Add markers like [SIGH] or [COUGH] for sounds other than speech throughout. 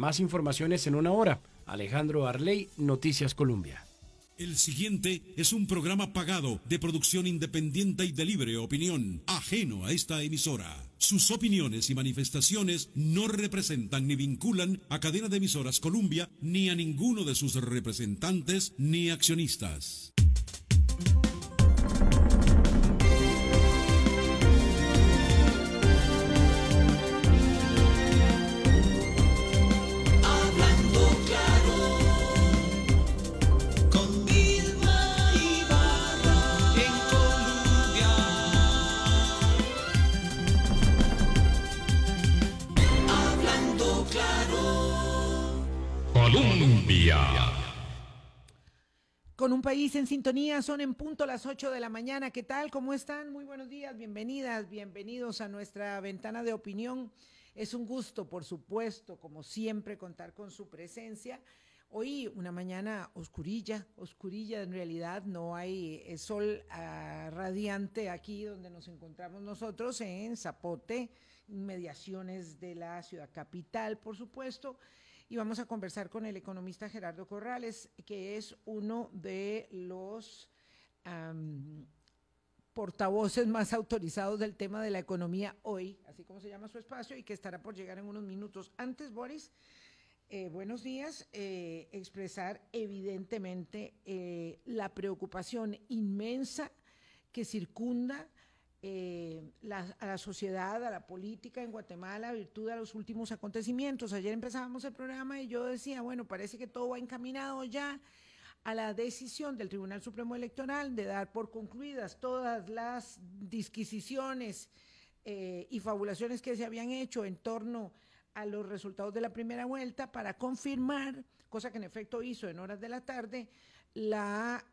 Más informaciones en una hora. Alejandro Arley, Noticias Colombia. El siguiente es un programa pagado de producción independiente y de libre opinión, ajeno a esta emisora. Sus opiniones y manifestaciones no representan ni vinculan a cadena de emisoras Columbia ni a ninguno de sus representantes ni accionistas. Con un país en sintonía, son en punto las 8 de la mañana. ¿Qué tal? ¿Cómo están? Muy buenos días, bienvenidas, bienvenidos a nuestra ventana de opinión. Es un gusto, por supuesto, como siempre, contar con su presencia. Hoy una mañana oscurilla, oscurilla en realidad, no hay eh, sol ah, radiante aquí donde nos encontramos nosotros en Zapote, inmediaciones de la ciudad capital, por supuesto y vamos a conversar con el economista Gerardo Corrales, que es uno de los portavoces más autorizados del tema de la economía hoy, así como se llama su espacio, y que estará por llegar en unos minutos. Antes, Boris, eh, buenos días. Eh, expresar evidentemente eh, la preocupación inmensa que circunda eh, a la sociedad, a la política en Guatemala, virtud de los últimos acontecimientos. Ayer empezábamos el programa y yo decía, bueno, parece que todo va encaminado ya a la decisión del Tribunal Supremo Electoral de dar por concluidas todas las disquisiciones eh, y fabulaciones que se habían hecho en torno a los resultados de la primera vuelta para confirmar, cosa que en efecto hizo en horas de la tarde, la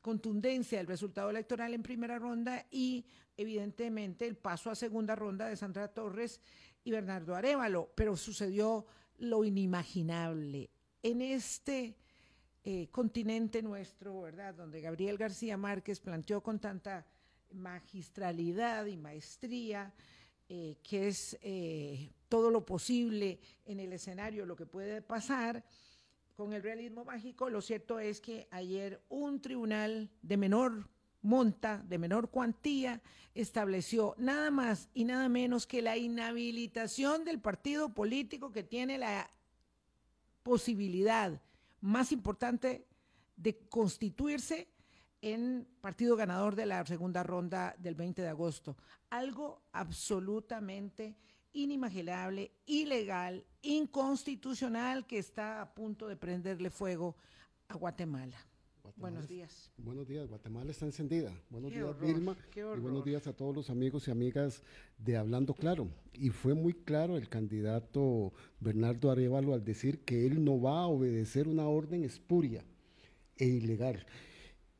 contundencia del resultado electoral en primera ronda y evidentemente el paso a segunda ronda de Sandra Torres y Bernardo Arevalo, pero sucedió lo inimaginable. En este eh, continente nuestro, ¿verdad? Donde Gabriel García Márquez planteó con tanta magistralidad y maestría eh, que es eh, todo lo posible en el escenario, lo que puede pasar, con el realismo mágico, lo cierto es que ayer un tribunal de menor monta, de menor cuantía, estableció nada más y nada menos que la inhabilitación del partido político que tiene la posibilidad más importante de constituirse en partido ganador de la segunda ronda del 20 de agosto. Algo absolutamente inimaginable, ilegal, inconstitucional que está a punto de prenderle fuego a Guatemala. buenos días. Buenos días, Guatemala está encendida. Buenos días, Vilma. Y buenos días a todos los amigos y amigas de Hablando Claro. Y fue muy claro el candidato Bernardo Arevalo al decir que él no va a obedecer una orden espuria e ilegal.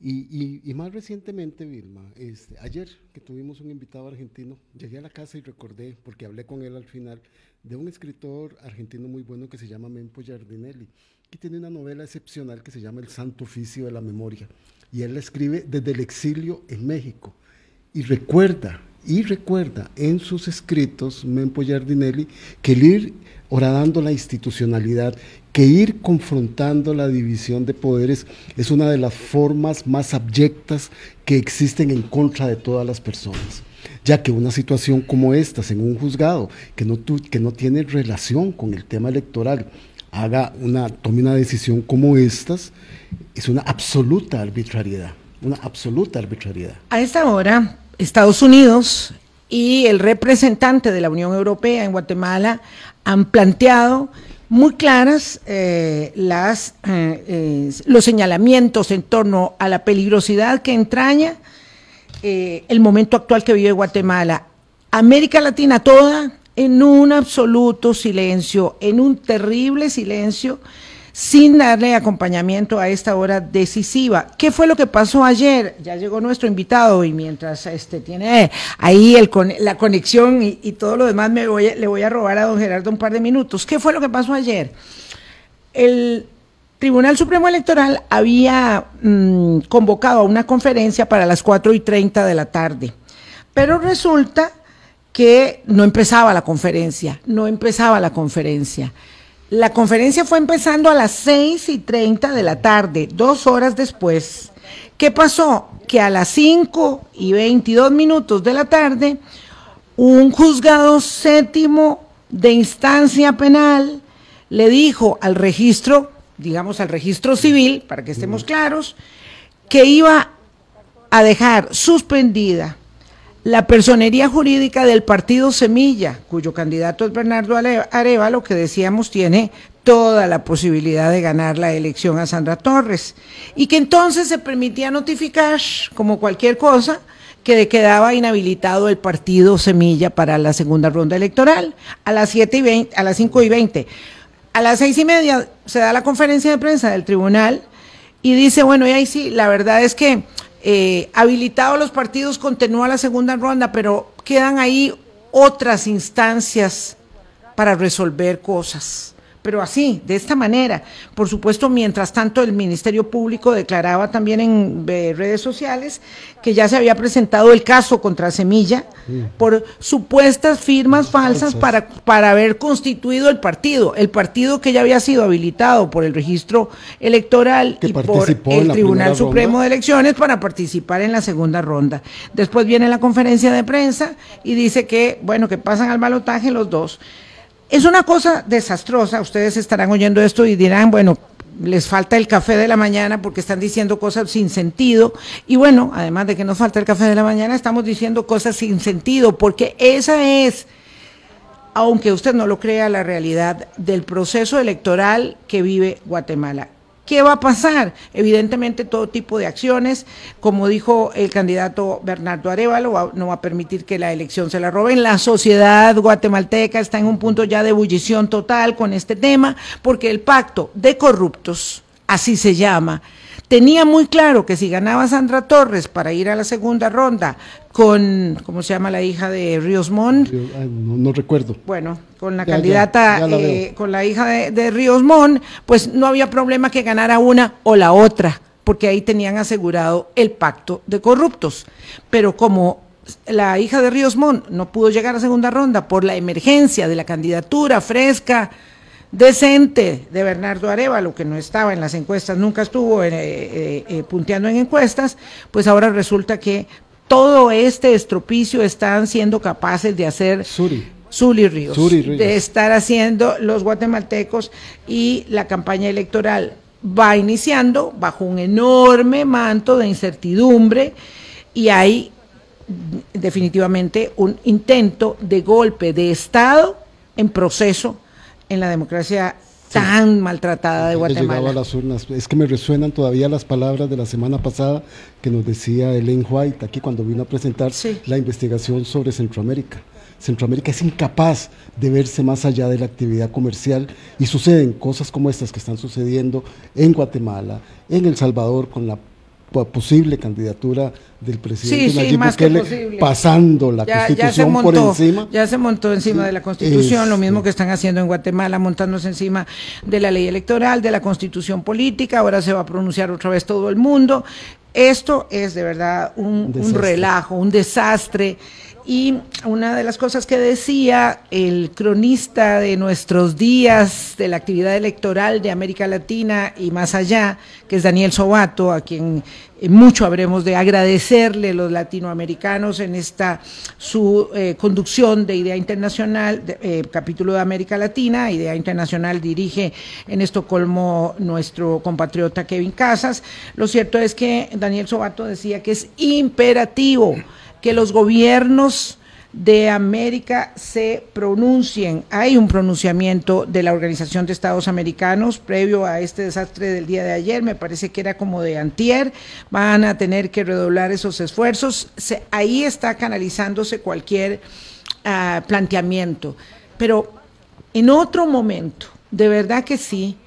Y, más recientemente, Vilma, este, ayer que tuvimos un invitado argentino, llegué a la casa y recordé, porque hablé con él al final, de un escritor argentino muy bueno que se llama Mempo Giardinelli, que tiene una novela excepcional que se llama El Santo Oficio de la Memoria. Y él la escribe desde el exilio en México. Y recuerda, y recuerda en sus escritos, Mempo Giardinelli, que el ir horadando la institucionalidad que ir confrontando la división de poderes es una de las formas más abyectas que existen en contra de todas las personas, ya que una situación como esta en un juzgado que no, que no tiene relación con el tema electoral haga una, tome una decisión como estas, es una absoluta arbitrariedad, una absoluta arbitrariedad. A esta hora, Estados Unidos y el representante de la Unión Europea en Guatemala han planteado muy claras eh, las, eh, los señalamientos en torno a la peligrosidad que entraña eh, el momento actual que vive Guatemala. América Latina toda en un absoluto silencio, en un terrible silencio sin darle acompañamiento a esta hora decisiva. ¿Qué fue lo que pasó ayer? Ya llegó nuestro invitado y mientras este tiene ahí el, la conexión y, todo lo demás me voy, le voy a robar a don Gerardo un par de minutos. ¿Qué fue lo que pasó ayer? El Tribunal Supremo Electoral había mm, convocado a una conferencia para las 4 y 30 de la tarde, pero resulta que no empezaba la conferencia, no empezaba la conferencia La conferencia fue empezando a las 6 y 30 de la tarde, dos horas después. ¿Qué pasó? Que a las 5 y 22 minutos de la tarde, un juzgado séptimo de instancia penal le dijo al registro, digamos al registro civil, para que estemos claros, que iba a dejar suspendida la personería jurídica del partido Semilla, cuyo candidato es Bernardo Arevalo, que decíamos tiene toda la posibilidad de ganar la elección a Sandra Torres, y que entonces se permitía notificar, como cualquier cosa, que quedaba inhabilitado el partido Semilla para la segunda ronda electoral, a las siete y 20, a las 5 y 20. A las seis y media se da la conferencia de prensa del tribunal y dice, bueno, y ahí sí, la verdad es que eh, habilitados los partidos continúa la segunda ronda, pero quedan ahí otras instancias para resolver cosas pero así, de esta manera. Por supuesto, mientras tanto, el Ministerio Público declaraba también en eh, redes sociales que ya se había presentado el caso contra Semilla por supuestas firmas falsas para, para haber constituido el partido, el partido que ya había sido habilitado por el registro electoral y por el Tribunal Supremo de Elecciones para participar en la segunda ronda. Después viene la conferencia de prensa y dice que, bueno, que pasan al balotaje los dos. Es una cosa desastrosa, ustedes estarán oyendo esto y dirán, bueno, les falta el café de la mañana porque están diciendo cosas sin sentido. Y bueno, además de que nos falta el café de la mañana, estamos diciendo cosas sin sentido porque esa es, aunque usted no lo crea, la realidad del proceso electoral que vive Guatemala. ¿Qué va a pasar? Evidentemente todo tipo de acciones, como dijo el candidato Bernardo Arevalo, no va a permitir que la elección se la roben. La sociedad guatemalteca está en un punto ya de ebullición total con este tema, porque el pacto de corruptos, así se llama, tenía muy claro que si ganaba Sandra Torres para ir a la segunda ronda con, ¿cómo se llama la hija de Ríos Montt? No, recuerdo. Bueno, con la candidata, eh, con la hija de, de Ríos Montt, pues no había problema que ganara una o la otra, porque ahí tenían asegurado el pacto de corruptos. Pero como la hija de Ríos Montt no pudo llegar a segunda ronda por la emergencia de la candidatura fresca, decente de Bernardo Arevalo, que no estaba en las encuestas, nunca estuvo eh, eh, eh, punteando en encuestas, pues ahora resulta que todo este estropicio están siendo capaces de hacer Suri. Ríos, de estar haciendo los guatemaltecos y la campaña electoral va iniciando bajo un enorme manto de incertidumbre y hay definitivamente un intento de golpe de Estado en proceso en la democracia tan maltratada de Guatemala. A las urnas. Es que me resuenan todavía las palabras de la semana pasada que nos decía Ellen White aquí cuando vino a presentar la investigación sobre Centroamérica. Centroamérica es incapaz de verse más allá de la actividad comercial y suceden cosas como estas que están sucediendo en Guatemala, en El Salvador con la posible candidatura del presidente Nayib Bukele pasando la constitución por encima. Ya se montó encima de la constitución, lo mismo que están haciendo en Guatemala, montándose encima de la ley electoral, de la constitución política, ahora se va a pronunciar otra vez todo el mundo. Esto es de verdad un, un relajo, un desastre. Y una de las cosas que decía el cronista de nuestros días de la actividad electoral de América Latina y más allá, que es Daniel Sobato, a quien eh, mucho habremos de agradecerle los latinoamericanos en esta su eh, conducción de Idea Internacional, eh, capítulo de América Latina. Idea Internacional dirige en Estocolmo nuestro compatriota Kevin Casas. Lo cierto es que Daniel Sobato decía que es imperativo que los gobiernos de América se pronuncien. Hay un pronunciamiento de la Organización de Estados Americanos previo a este desastre del día de ayer, me parece que era como de antier, van a tener que redoblar esos esfuerzos. ahí está canalizándose cualquier ah, planteamiento. Pero en otro momento, de verdad que sí,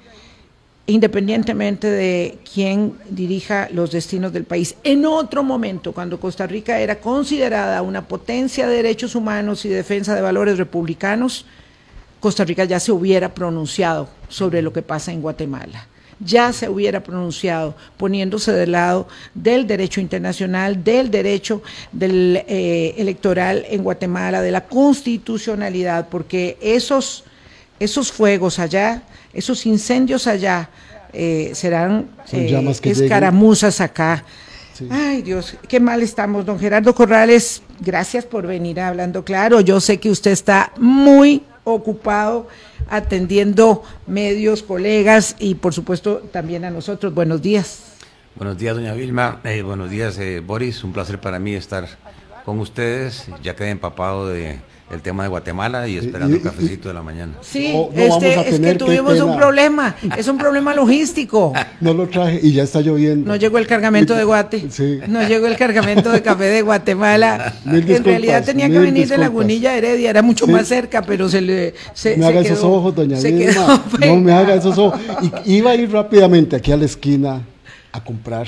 independientemente de quién dirija los destinos del país. En otro momento, cuando Costa Rica era considerada una potencia de derechos humanos y defensa de valores republicanos, Costa Rica ya se hubiera pronunciado sobre lo que pasa en Guatemala. Ya se hubiera pronunciado poniéndose del lado del derecho internacional, del derecho del, eh, electoral en Guatemala, de la constitucionalidad, porque esos, esos fuegos allá esos incendios allá eh, serán eh, escaramuzas acá. Ay Dios, qué mal estamos, don Gerardo Corrales. Gracias por venir hablando claro. Yo sé que usted está muy ocupado atendiendo medios, colegas y por supuesto también a nosotros. Buenos días. Buenos días, doña Vilma. Eh, buenos días, Boris. Un placer para mí estar con ustedes. Ya quedé empapado de el tema de Guatemala y esperando un cafecito de la mañana. Sí, este, es que tuvimos un problema, es un problema logístico. [LAUGHS] No lo traje y ya está lloviendo. No llegó el cargamento de Guate. Sí. No llegó el cargamento de café de Guatemala. [LAUGHS] en realidad tenía que venir de Lagunilla Heredia, era mucho más cerca, pero se le se, me haga esos ojos, doña Vilma. [LAUGHS] No me haga esos ojos. iba a ir rápidamente aquí a la esquina a comprar,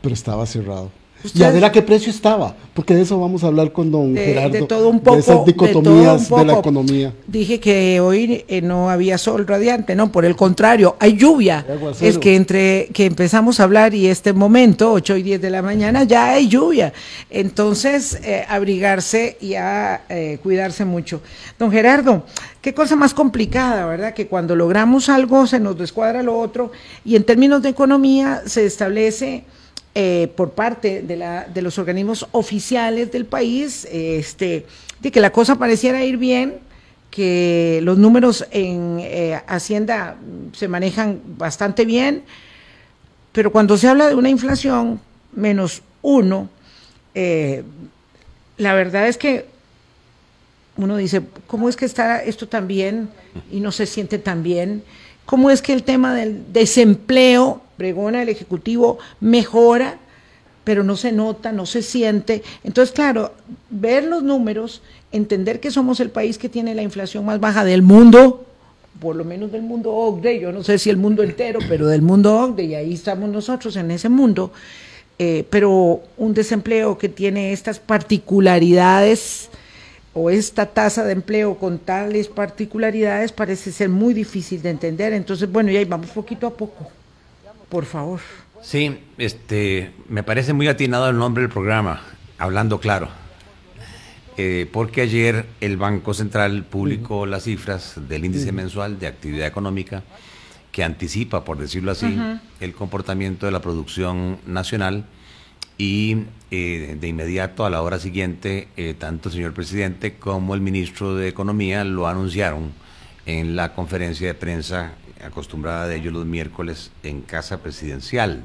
pero estaba cerrado. Y a ver a qué precio estaba, porque de eso vamos a hablar con don Gerardo. De todo un poco. De esas dicotomías de, la economía. Dije que hoy eh, no había sol radiante, no, por el contrario, hay lluvia. Es que entre que empezamos a hablar y este momento, 8 y 10 de la mañana, ya hay lluvia. Entonces, eh, abrigarse y a eh, cuidarse mucho. Don Gerardo, qué cosa más complicada, ¿verdad? Que cuando logramos algo se nos descuadra lo otro y en términos de economía se establece eh, por parte de, la, de, los organismos oficiales del país, este, de que la cosa pareciera ir bien, que los números en eh, Hacienda se manejan bastante bien, pero cuando se habla de una inflación menos uno, eh, la verdad es que uno dice, ¿cómo es que está esto tan bien y no se siente tan bien? ¿Cómo es que el tema del desempleo pregona el Ejecutivo mejora, pero no se nota, no se siente. Entonces, claro, ver los números, entender que somos el país que tiene la inflación más baja del mundo, por lo menos del mundo OCDE, yo no sé si el mundo entero, pero del mundo OCDE, y ahí estamos nosotros en ese mundo, eh, pero un desempleo que tiene estas particularidades o esta tasa de empleo con tales particularidades parece ser muy difícil de entender. Entonces, bueno, y ahí vamos poquito a poco por favor. Sí, este, me parece muy atinado el nombre del programa, Hablando Claro. Eh, porque ayer el Banco Central publicó las cifras del índice mensual de actividad económica que anticipa, por decirlo así, el comportamiento de la producción nacional y eh, de inmediato a la hora siguiente, eh, tanto el señor presidente como el ministro de Economía lo anunciaron en la conferencia de prensa acostumbrada de ellos los miércoles en casa presidencial.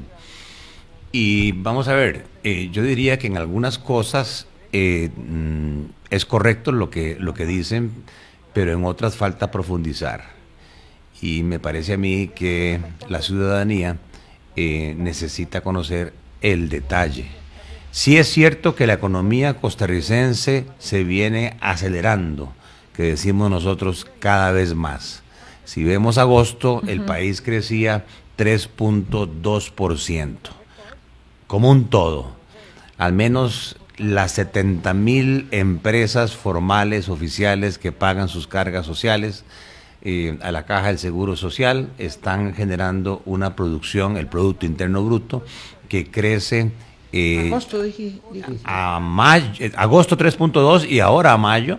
Y vamos a ver, eh, yo diría que en algunas cosas eh, mm, es correcto lo que, lo que dicen, pero en otras falta profundizar. Y me parece a mí que la ciudadanía eh, necesita conocer el detalle. Sí es cierto que la economía costarricense se viene acelerando, que decimos nosotros cada vez más. Si vemos agosto, el país crecía 3.2%, como un todo. Al menos las 70 mil empresas formales, oficiales, que pagan sus cargas sociales eh, a la caja del Seguro Social, están generando una producción, el Producto Interno Bruto, que crece eh, agosto, a mayo, agosto 3.2 y ahora a mayo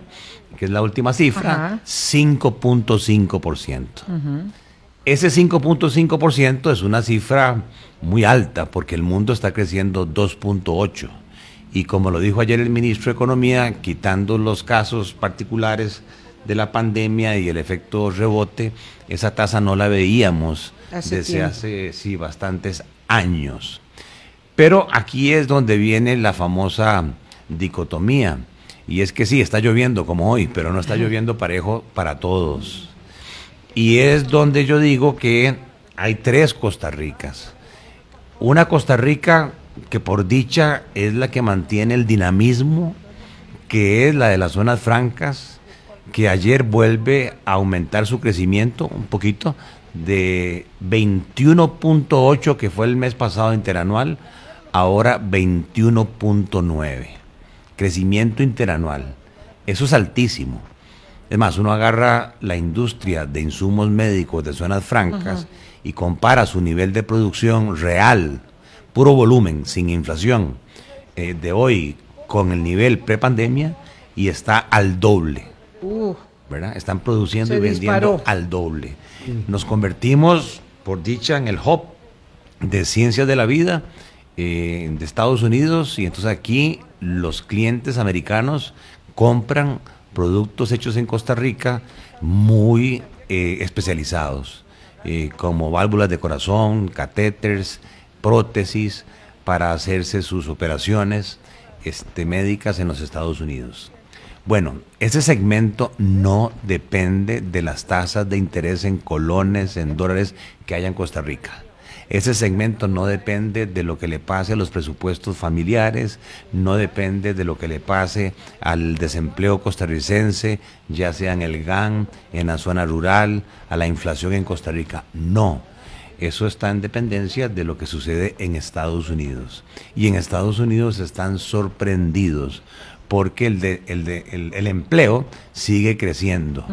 que es la última cifra, 5.5%. Ese 5.5% es una cifra muy alta porque el mundo está creciendo 2.8%. Y como lo dijo ayer el ministro de Economía, quitando los casos particulares de la pandemia y el efecto rebote, esa tasa no la veíamos desde hace sí, bastantes años. Pero aquí es donde viene la famosa dicotomía y es que sí, está lloviendo como hoy, pero no está lloviendo parejo para todos. Y es donde yo digo que hay tres Costa Ricas. Una Costa Rica que por dicha es la que mantiene el dinamismo, que es la de las zonas francas, que ayer vuelve a aumentar su crecimiento un poquito de 21.8 que fue el mes pasado interanual, ahora 21.9 crecimiento interanual. Eso es altísimo. Es más, uno agarra la industria de insumos médicos de zonas francas y compara su nivel de producción real, puro volumen, sin inflación, eh, de hoy con el nivel prepandemia y está al doble. ¿verdad? Están produciendo y vendiendo al doble. Nos convertimos, por dicha, en el hub de ciencias de la vida eh, de Estados Unidos y entonces aquí los clientes americanos compran productos hechos en Costa Rica muy eh, especializados, eh, como válvulas de corazón, catéteres, prótesis, para hacerse sus operaciones este, médicas en los Estados Unidos. Bueno, ese segmento no depende de las tasas de interés en colones, en dólares que haya en Costa Rica. Ese segmento no depende de lo que le pase a los presupuestos familiares, no depende de lo que le pase al desempleo costarricense, ya sea en el GAN, en la zona rural, a la inflación en Costa Rica. No. Eso está en dependencia de lo que sucede en Estados Unidos. Y en Estados Unidos están sorprendidos porque el, de, el, de, el, empleo sigue creciendo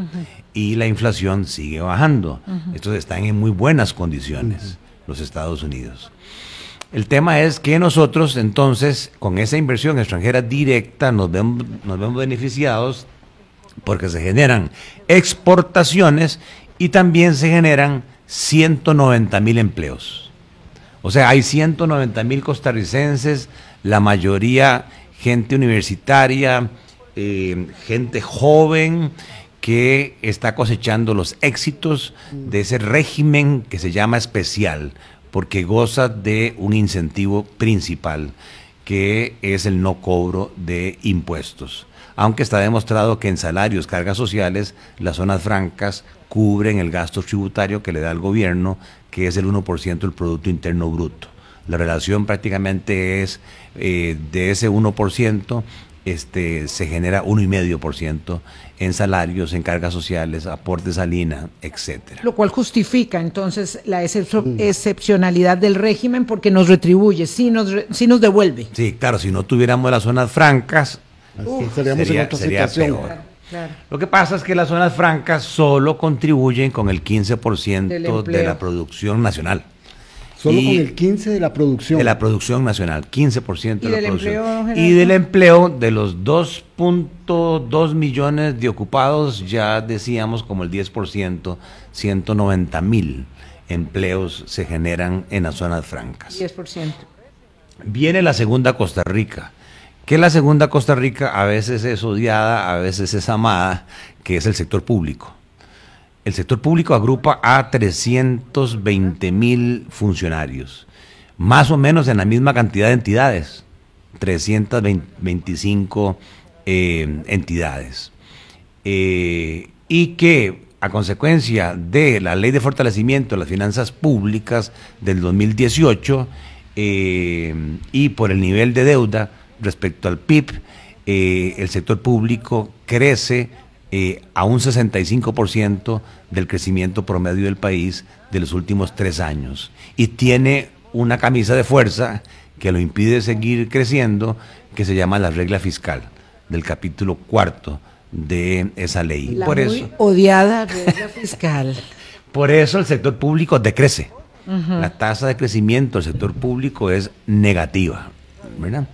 y la inflación sigue bajando. Entonces están en muy buenas condiciones los Estados Unidos. El tema es que nosotros entonces con esa inversión extranjera directa nos vemos, nos vemos beneficiados porque se generan exportaciones y también se generan 190 mil empleos. O sea, hay 190 mil costarricenses, la mayoría gente universitaria, eh, gente joven que está cosechando los éxitos de ese régimen que se llama especial, porque goza de un incentivo principal, que es el no cobro de impuestos. Aunque está demostrado que en salarios, cargas sociales, las zonas francas cubren el gasto tributario que le da el gobierno, que es el 1% del Producto Interno Bruto. La relación prácticamente es eh, de ese 1%, este, se genera 1,5% en salarios, en cargas sociales, aportes a Lina, etcétera. Lo cual justifica entonces la excepcionalidad del régimen porque nos retribuye, sí nos, nos devuelve. Sí, claro, si no tuviéramos las zonas francas, seríamos sería, en Lo que pasa es que las zonas francas solo contribuyen con el 15% de la producción nacional. Solo con el 15 de la producción. De la producción nacional, 15% de la producción. y del empleo de los 2.2 millones de ocupados, ya decíamos como el 10%, 190 mil empleos se generan en las zonas francas. 10%. Viene la segunda Costa Rica, que la segunda Costa Rica a veces es odiada, a veces es amada, que es el sector público. El sector público agrupa a 320 mil funcionarios, más o menos en la misma cantidad de entidades, 325 eh, entidades. Eh, y que a consecuencia de la ley de fortalecimiento de las finanzas públicas del 2018 eh, y por el nivel de deuda respecto al PIB, el sector público crece eh, a un 65% del crecimiento promedio del país de los últimos tres años. Y tiene una camisa de fuerza que lo impide seguir creciendo, que se llama la regla fiscal del capítulo cuarto de esa ley. La por muy eso, odiada regla fiscal. [LAUGHS] Por eso el sector público decrece. La tasa de crecimiento del sector público es negativa. ¿verdad?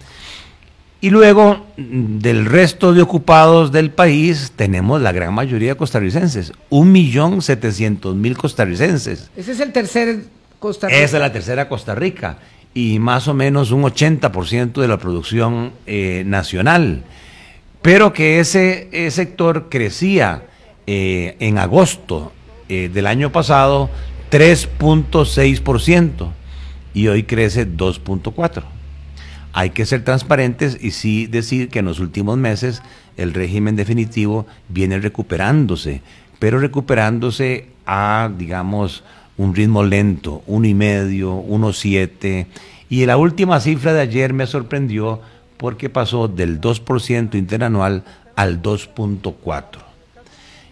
Y luego del resto de ocupados del país tenemos la gran mayoría de costarricenses, un millón setecientos mil costarricenses. Ese es el tercer Costa Rica. Esa es la tercera Costa Rica y más o menos un 80% de la producción eh, nacional. Pero que ese, sector crecía eh, en agosto eh, del año pasado 3.6% y hoy crece 2.4% hay que ser transparentes y sí decir que en los últimos meses el régimen definitivo viene recuperándose, pero recuperándose a, digamos, un ritmo lento, uno y medio, uno siete. Y la última cifra de ayer me sorprendió porque pasó del 2% interanual al 2.4%.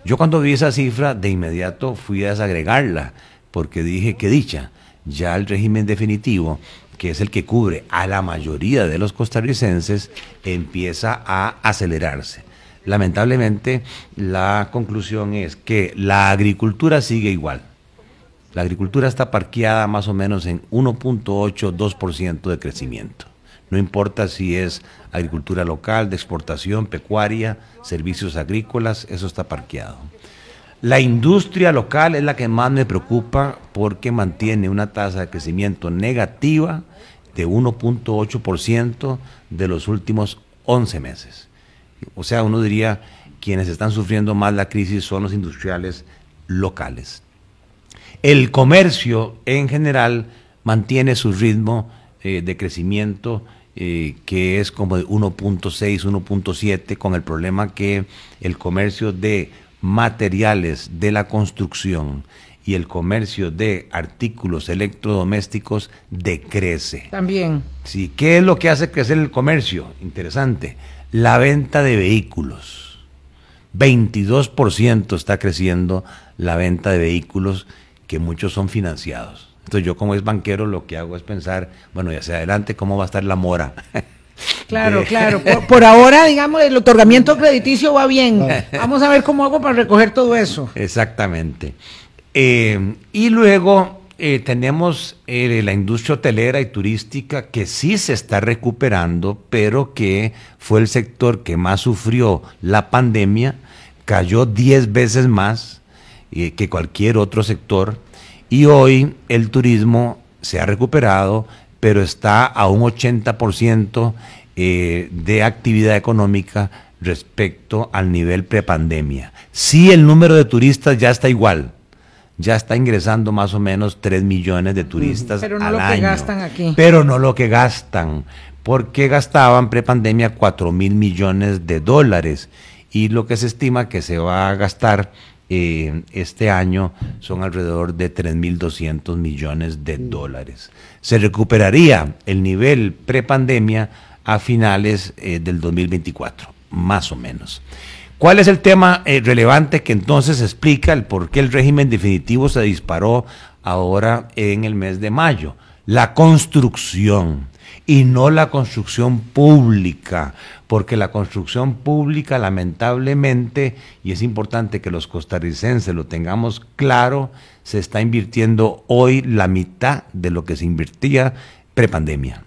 Yo cuando vi esa cifra de inmediato fui a desagregarla porque dije que dicha, ya el régimen definitivo que es el que cubre a la mayoría de los costarricenses, empieza a acelerarse. Lamentablemente, la conclusión es que la agricultura sigue igual. La agricultura está parqueada más o menos en 1.8-2% de crecimiento. No importa si es agricultura local, de exportación, pecuaria, servicios agrícolas, eso está parqueado. La industria local es la que más me preocupa porque mantiene una tasa de crecimiento negativa de 1.8% de los últimos 11 meses. O sea, uno diría, quienes están sufriendo más la crisis son los industriales locales. El comercio en general mantiene su ritmo eh, de crecimiento eh, que es como de 1.6, 1.7, con el problema que el comercio de materiales de la construcción y el comercio de artículos electrodomésticos decrece. También. Sí, ¿qué es lo que hace crecer el comercio? Interesante. La venta de vehículos. 22% está creciendo la venta de vehículos que muchos son financiados. Entonces yo como es banquero lo que hago es pensar, bueno, y hacia adelante, ¿cómo va a estar la mora? [LAUGHS] Claro, claro. Por, ahora, digamos, el otorgamiento crediticio va bien. Vamos a ver cómo hago para recoger todo eso. Exactamente. Eh, y luego eh, tenemos eh, la industria hotelera y turística que sí se está recuperando, pero que fue el sector que más sufrió la pandemia, cayó 10 veces más que cualquier otro sector y hoy el turismo se ha recuperado, pero está a un 80% eh, de actividad económica respecto al nivel prepandemia. Sí, el número de turistas ya está igual. Ya está ingresando más o menos 3 millones de turistas pero no lo que gastan aquí. Pero no lo que gastan, porque gastaban prepandemia 4 mil millones de dólares y lo que se estima que se va a gastar eh, este año son alrededor de 3.200 millones de dólares. Se recuperaría el nivel prepandemia a finales eh, del 2024, más o menos. ¿Cuál es el tema eh, relevante que entonces explica el por qué el régimen definitivo se disparó ahora en el mes de mayo? La construcción y no la construcción pública, porque la construcción pública lamentablemente, y es importante que los costarricenses lo tengamos claro, se está invirtiendo hoy la mitad de lo que se invertía prepandemia.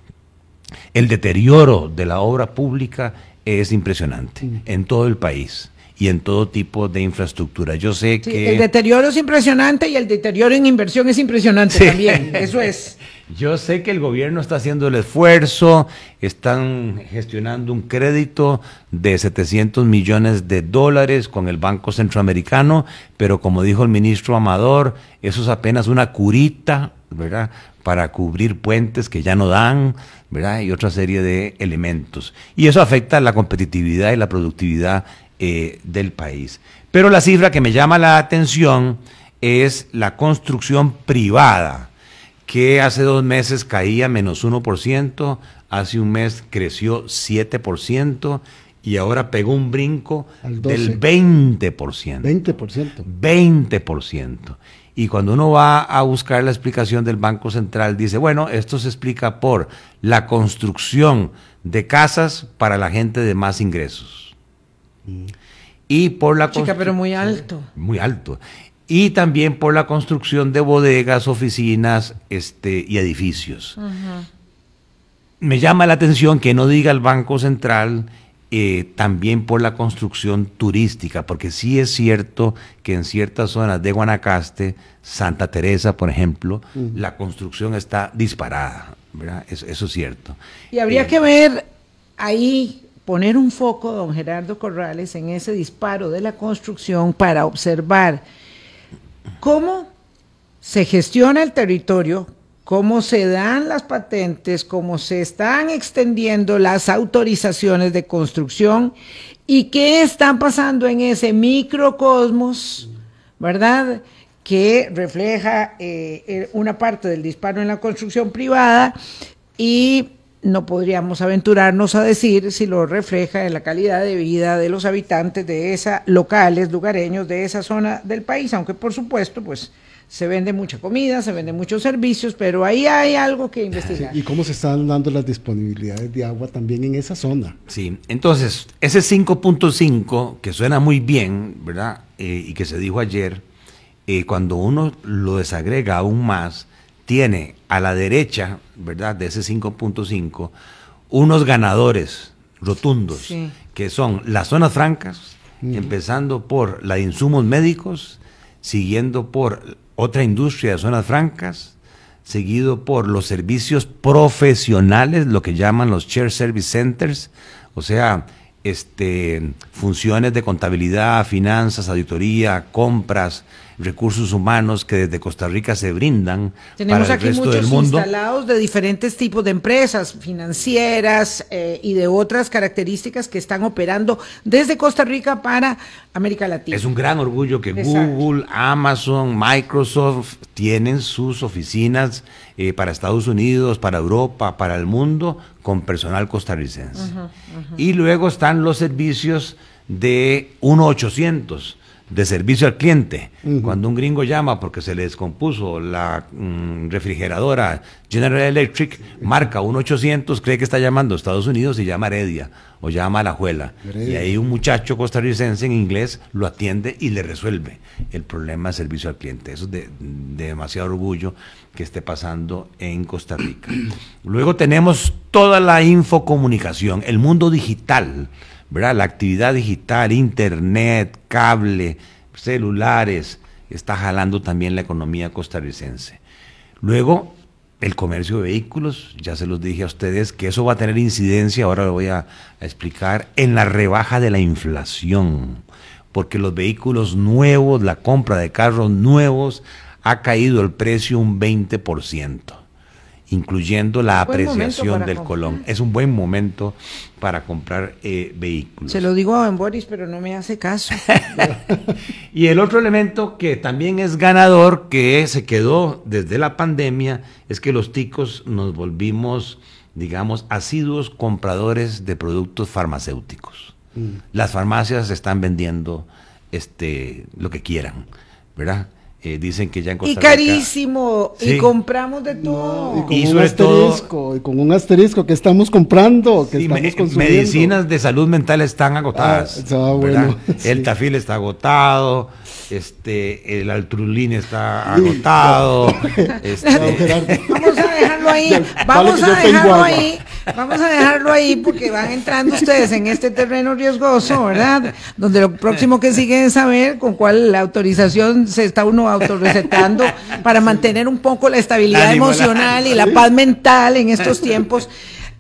El deterioro de la obra pública es impresionante en todo el país y en todo tipo de infraestructura. Yo sé que... El deterioro es impresionante y el deterioro en inversión es impresionante también, [LAUGHS] eso es. Yo sé que el gobierno está haciendo el esfuerzo, están gestionando un crédito de 700 millones de dólares con el Banco Centroamericano, pero como dijo el ministro Amador, eso es apenas una curita, ¿verdad? Para cubrir puentes que ya no dan, ¿verdad? Y otra serie de elementos. Y eso afecta la competitividad y la productividad eh, del país. Pero la cifra que me llama la atención es la construcción privada, que hace dos meses caía menos 1%, hace un mes creció 7% y ahora pegó un brinco del 20%. 20%. 20%. Y cuando uno va a buscar la explicación del Banco Central, dice, bueno, esto se explica por la construcción de casas para la gente de más ingresos. Y por la Chica, pero muy alto. Muy alto. Y también por la construcción de bodegas, oficinas este, y edificios. Me llama la atención que no diga el Banco Central eh, también por la construcción turística, porque sí es cierto que en ciertas zonas de Guanacaste, Santa Teresa, por ejemplo, la construcción está disparada. ¿verdad? Eso, es cierto. Y habría eh, que ver ahí poner un foco, don Gerardo Corrales, en ese disparo de la construcción para observar cómo se gestiona el territorio, cómo se dan las patentes, cómo se están extendiendo las autorizaciones de construcción y qué están pasando en ese microcosmos, ¿verdad? Que refleja eh, eh, una parte del disparo en la construcción privada y no podríamos aventurarnos a decir si lo refleja en la calidad de vida de los habitantes de esa locales, lugareños de esa zona del país, aunque por supuesto, pues se vende mucha comida, se venden muchos servicios, pero ahí hay algo que investigar. ¿Y cómo se están dando las disponibilidades de agua también en esa zona? Sí, entonces, ese 5.5, que suena muy bien, ¿verdad? Eh, y que se dijo ayer, eh, cuando uno lo desagrega aún más, tiene a la derecha, ¿verdad? De ese 5.5, unos ganadores rotundos, que son las zonas francas, empezando por la de insumos médicos, siguiendo por otra industria de zonas francas, seguido por los servicios profesionales, lo que llaman los Share Service Centers, o sea, este, funciones de contabilidad, finanzas, auditoría, compras, recursos humanos que desde Costa Rica se brindan Tenemos para el aquí resto muchos del mundo. instalados de diferentes tipos de empresas financieras eh, y de otras características que están operando desde Costa Rica para América Latina. Es un gran orgullo que Exacto. Google, Amazon, Microsoft tienen sus oficinas eh, para Estados Unidos, para Europa, para el mundo, con personal costarricense. Y luego están los servicios de 1-800 de servicio al cliente. Cuando un gringo llama porque se le descompuso la mm, refrigeradora General Electric, marca 1-800, cree que está llamando a Estados Unidos y llama a Heredia o llama a La Juela. Y ahí un muchacho costarricense en inglés lo atiende y le resuelve el problema de servicio al cliente. Eso es de, de demasiado orgullo que esté pasando en Costa Rica. [CLEARS THROAT] Luego tenemos toda la infocomunicación, el mundo digital. ¿Verdad? La actividad digital, internet, cable, celulares, está jalando también la economía costarricense. Luego, el comercio de vehículos, ya se los dije a ustedes que eso va a tener incidencia, ahora lo voy a, a explicar, en la rebaja de la inflación, porque los vehículos nuevos, la compra de carros nuevos, ha caído el precio un 20% incluyendo la apreciación del comprar. colón. Es un buen momento para comprar eh, vehículos. Se lo digo a don Boris, pero no me hace caso. [LAUGHS] Y el otro elemento que también es ganador, que se quedó desde la pandemia, es que los ticos nos volvimos, digamos, asiduos compradores de productos farmacéuticos. Las farmacias están vendiendo este, lo que quieran, ¿verdad? Eh, dicen que ya en y Costa Rica- carísimo, y compramos de todo. No, y con Y un sobre todo- asterisco, y con un asterisco que estamos comprando, que Sí, estamos me- consumiendo. medicinas de salud mental están agotadas. Ah, bueno. [LAUGHS] El tafil está agotado, este, el altrulín está agotado. [LAUGHS] este, No, Gerardo. Vamos a dejarlo ahí, vamos a dejarlo agua. ahí, vamos a dejarlo ahí porque van entrando ustedes en este terreno riesgoso, ¿verdad? Donde lo próximo que sigue es saber con cuál autorización se está uno autorrecetando para mantener un poco la estabilidad la- emocional y la paz mental en estos tiempos.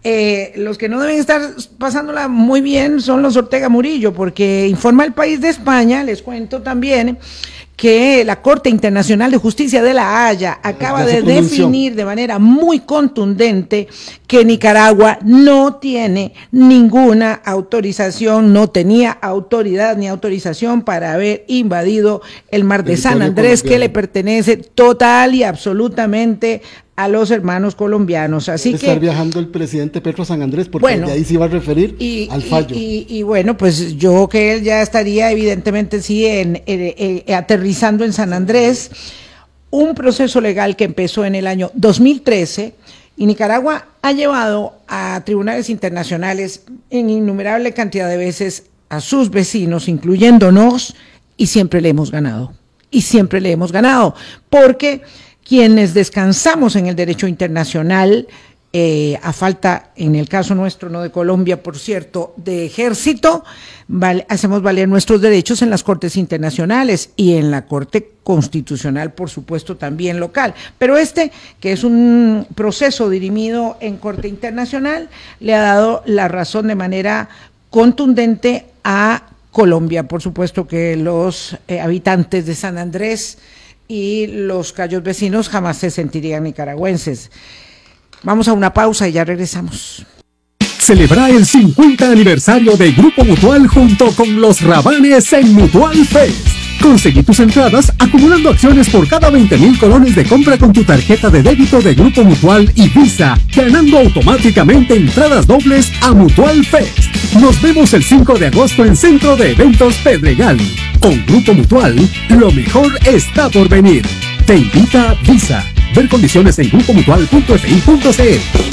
Eh, los que no deben estar pasándola muy bien son los Ortega Murillo, porque informa el país de España, les cuento también, que la Corte Internacional de Justicia de La Haya acaba de definir de manera muy contundente que Nicaragua no tiene ninguna autorización, no tenía autoridad ni autorización para haber invadido el mar de San Andrés, que le pertenece total y absolutamente a los hermanos colombianos. Así Debe estar que viajando el presidente Petro a San Andrés, porque Bueno. de ahí se iba a referir y, al y- fallo. Y, y bueno, pues yo que él ya estaría evidentemente sí en, en- en- aterrizando en San Andrés, un proceso legal que empezó en el año 2013 y Nicaragua ha llevado a tribunales internacionales en innumerable cantidad de veces a sus vecinos, incluyéndonos, y siempre le hemos ganado. Y siempre le hemos ganado, porque quienes descansamos en el derecho internacional, eh, a falta, en el caso nuestro, no de Colombia, por cierto, de ejército, hacemos valer nuestros derechos en las cortes internacionales y en la Corte Constitucional, por supuesto, también local. Pero este, que es un proceso dirimido en Corte Internacional, le ha dado la razón de manera contundente a Colombia. Por supuesto que los eh, habitantes de San Andrés y los callos vecinos jamás se sentirían nicaragüenses. Vamos a una pausa y ya regresamos. Celebra el 50 aniversario de Grupo Mutual junto con los Rabanes en Mutual Fest. Conseguí tus entradas acumulando acciones por cada 20 mil colones de compra con tu tarjeta de débito de Grupo Mutual y Visa, ganando automáticamente entradas dobles a Mutual Fest. Nos vemos el 5 de agosto en Centro de Eventos Pedregal. Con Grupo Mutual, lo mejor está por venir. Te invita Visa. Ver condiciones en grupomutual.fi.cl.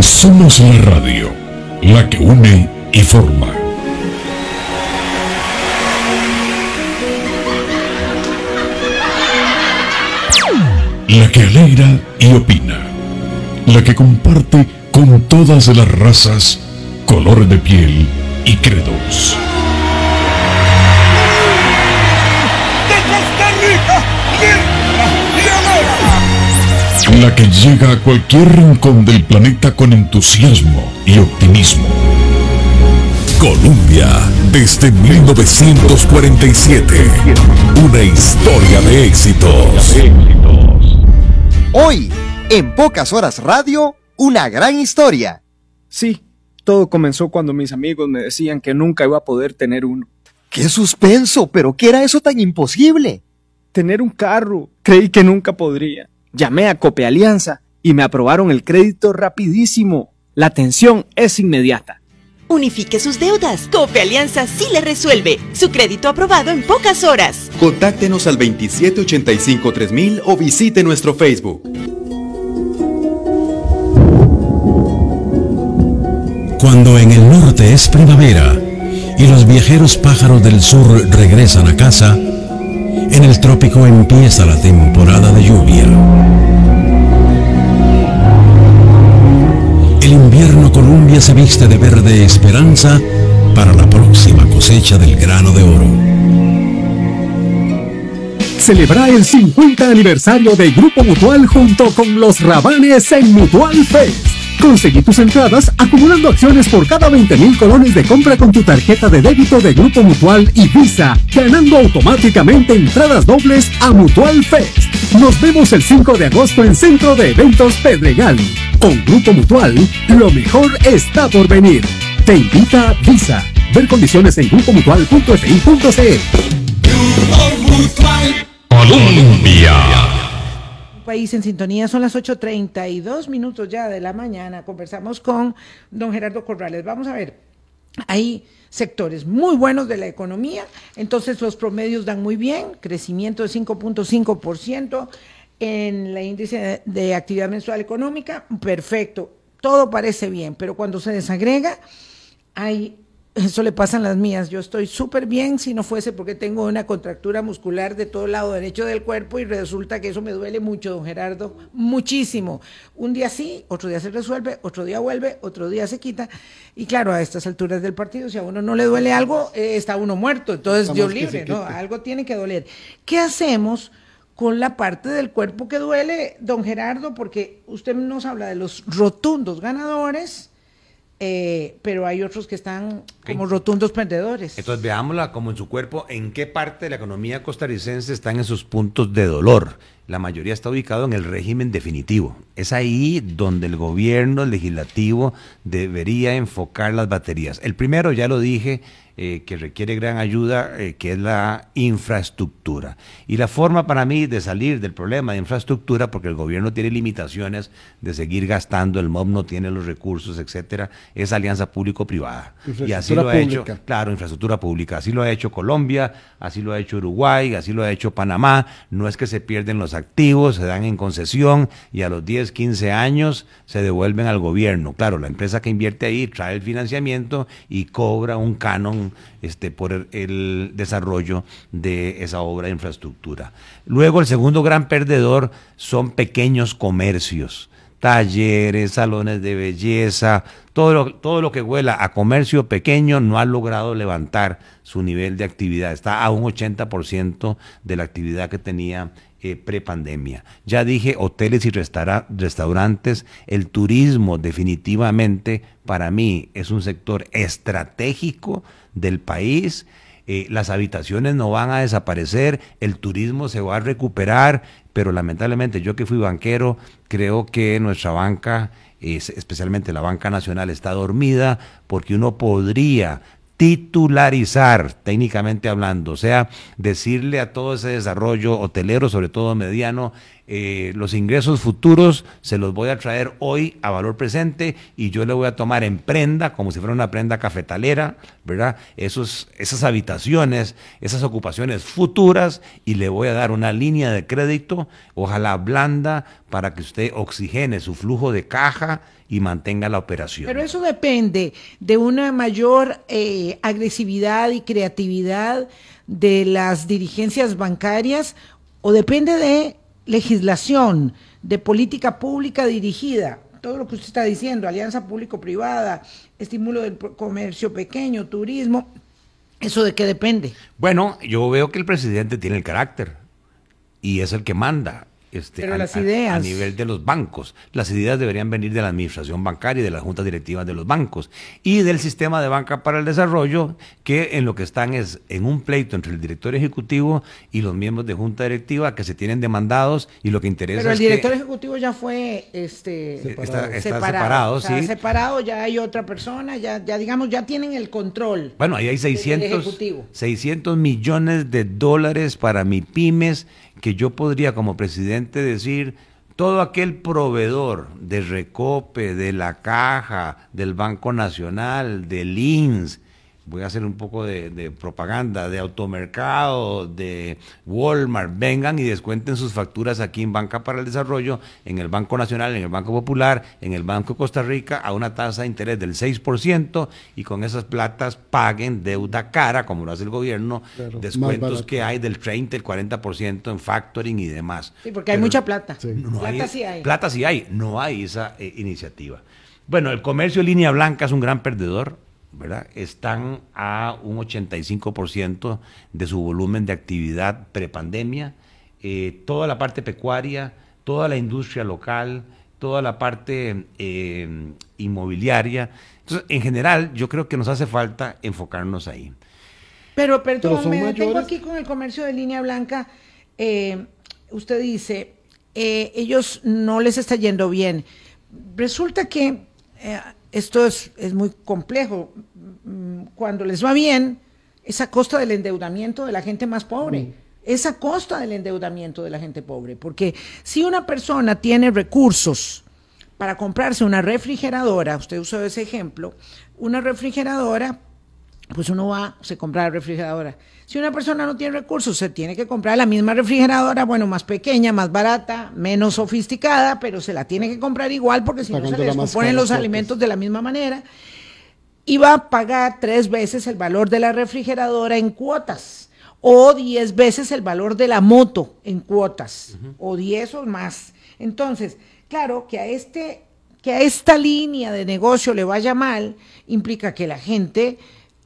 Somos la radio, la que une y forma. La que alegra y opina. La que comparte con todas las razas, color de piel y credos. La que llega a cualquier rincón del planeta con entusiasmo y optimismo. Colombia, desde 1947. Una historia de éxitos. Hoy, en Pocas Horas Radio, una gran historia. Sí, todo comenzó cuando mis amigos me decían que nunca iba a poder tener uno. ¡Qué suspenso! ¿Pero qué era eso tan imposible? Tener un carro. Creí que nunca podría. Llamé a Cope Alianza y me aprobaron el crédito rapidísimo. La atención es inmediata. Unifique sus deudas. Cope Alianza sí le resuelve. Su crédito aprobado en pocas horas. Contáctenos al 2785-3000 o visite nuestro Facebook. Cuando en el norte es primavera y los viajeros pájaros del sur regresan a casa, en el trópico empieza la temporada de lluvia. El invierno Colombia se viste de verde esperanza para la próxima cosecha del grano de oro. Celebra el 50 aniversario de Grupo Mutual junto con los Rabanes en Mutual Fest. Conseguí tus entradas acumulando acciones por cada 20 mil colones de compra con tu tarjeta de débito de Grupo Mutual y Visa, ganando automáticamente entradas dobles a Mutual Fest. Nos vemos el 5 de agosto en Centro de Eventos Pedregal. Con Grupo Mutual, lo mejor está por venir. Te invita Visa. Ver condiciones en grupomutual.fi.cl. Colombia país en sintonía. Son las 8.32 minutos ya de la mañana. Conversamos con don Gerardo Corrales. Vamos a ver, hay sectores muy buenos de la economía, entonces los promedios dan muy bien, crecimiento de 5.5% en la índice de actividad mensual económica, perfecto, todo parece bien, pero cuando se desagrega hay eso le pasan las mías. Yo estoy súper bien si no fuese porque tengo una contractura muscular de todo lado derecho del cuerpo y resulta que eso me duele mucho, don Gerardo, muchísimo. Un día sí, otro día se resuelve, otro día vuelve, otro día se quita. Y claro, a estas alturas del partido, si a uno no le duele algo, eh, está uno muerto. Entonces, Dios libre, ¿no? Algo tiene que doler. ¿Qué hacemos? con la parte del cuerpo que duele, don Gerardo, porque usted nos habla de los rotundos ganadores, eh, pero hay otros que están como rotundos perdedores. Entonces veámosla como en su cuerpo, en qué parte de la economía costarricense están esos puntos de dolor. La mayoría está ubicado en el régimen definitivo. Es ahí donde el gobierno legislativo debería enfocar las baterías. El primero, ya lo dije, eh, que requiere gran ayuda, eh, que es la infraestructura. Y la forma para mí de salir del problema de infraestructura, porque el gobierno tiene limitaciones de seguir gastando, el MOB no tiene los recursos, etcétera, es alianza público-privada. Y así lo ha hecho, claro, infraestructura pública. Así lo ha hecho Colombia, así lo ha hecho Uruguay, así lo ha hecho Panamá. No es que se pierden los activos, se dan en concesión y a los 10, 15 años se devuelven al gobierno. Claro, la empresa que invierte ahí trae el financiamiento y cobra un canon este, por el, desarrollo de esa obra de infraestructura. Luego el segundo gran perdedor son pequeños comercios, talleres, salones de belleza, todo lo, todo lo que huela a comercio pequeño no ha logrado levantar su nivel de actividad, está a un 80% de la actividad que tenía eh, prepandemia. Ya dije, hoteles y restaurantes, el turismo definitivamente para mí es un sector estratégico del país. Eh, las habitaciones no van a desaparecer, el turismo se va a recuperar, pero lamentablemente yo que fui banquero, creo que nuestra banca, especialmente la banca nacional, está dormida porque uno podría titularizar, técnicamente hablando, o sea, decirle a todo ese desarrollo hotelero, sobre todo mediano, eh, los ingresos futuros se los voy a traer hoy a valor presente y yo le voy a tomar en prenda, como si fuera una prenda cafetalera, ¿verdad? Esos, esas habitaciones, esas ocupaciones futuras y le voy a dar una línea de crédito, ojalá blanda, para que usted oxigene su flujo de caja y mantenga la operación. Pero eso depende de una mayor eh, agresividad y creatividad de las dirigencias bancarias o depende de legislación, de política pública dirigida. todo lo que usted está diciendo, alianza público-privada, estímulo del comercio pequeño, turismo, ¿eso de qué depende? Bueno, yo veo que el presidente tiene el carácter y es el que manda. Este, Pero a, las ideas. A, nivel de los bancos. Las ideas deberían venir de la administración bancaria y de las juntas directivas de los bancos y del sistema de banca para el desarrollo, que en lo que están es en un pleito entre el director ejecutivo y los miembros de junta directiva que se tienen demandados y lo que interesa Pero el es director que ejecutivo ya fue este, está, está separado, separado, o sea, sí. separado, ya hay otra persona, ya, ya digamos, ya tienen el control. Bueno, ahí hay del 600, ejecutivo. 600 millones de dólares para mi pymes que yo podría como presidente decir, todo aquel proveedor de Recope, de la Caja, del Banco Nacional, del INS, voy a hacer un poco de, de, propaganda, de automercado, de Walmart, vengan y descuenten sus facturas aquí en Banca para el Desarrollo, en el Banco Nacional, en el Banco Popular, en el Banco de Costa Rica, a una tasa de interés del 6% y con esas platas paguen deuda cara, como lo hace el gobierno, Claro, descuentos que hay del 30, el 40% en factoring y demás. Sí, porque hay mucha plata. no plata hay- sí hay. Plata sí hay, no hay esa eh, iniciativa. Bueno, el comercio línea blanca es un gran perdedor, ¿verdad? Están a un 85% de su volumen de actividad prepandemia. Eh, toda la parte pecuaria, toda la industria local, toda la parte eh, inmobiliaria. Entonces, en general, yo creo que nos hace falta enfocarnos ahí. Pero, perdón, Pero me detengo aquí con el comercio de línea blanca. Eh, usted dice, eh, ellos no les está yendo bien. Resulta que eh, esto es, es muy complejo. Mm, Cuando les va bien, es a costa del endeudamiento de la gente más pobre. Es a costa del endeudamiento de la gente pobre. Porque si una persona tiene recursos para comprarse una refrigeradora, usted usó ese ejemplo, una refrigeradora pues uno va, se compra la refrigeradora. Si una persona no tiene recursos, se tiene que comprar la misma refrigeradora, bueno, más pequeña, más barata, menos sofisticada, pero se la tiene que comprar igual porque si no se le Pagándola más descomponen cara, los pues. alimentos de la misma manera. Y va a pagar tres veces el valor de la refrigeradora en cuotas o diez veces el valor de la moto en cuotas o diez o más. Entonces, claro que a este que a esta línea de negocio le vaya mal implica que la gente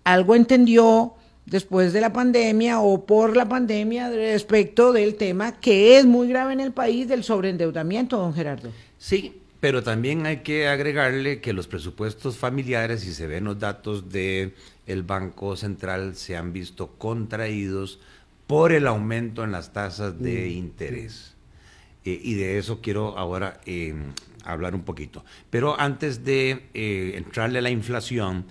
algo entendió después de la pandemia o por la pandemia respecto del tema que es muy grave en el país del sobreendeudamiento, don Gerardo. Sí, pero también hay que agregarle que los presupuestos familiares, si se ven los datos del el Banco Central, se han visto contraídos por el aumento en las tasas de interés. Eh, y de eso quiero ahora eh, hablar un poquito. Pero antes de eh, entrarle a la inflación,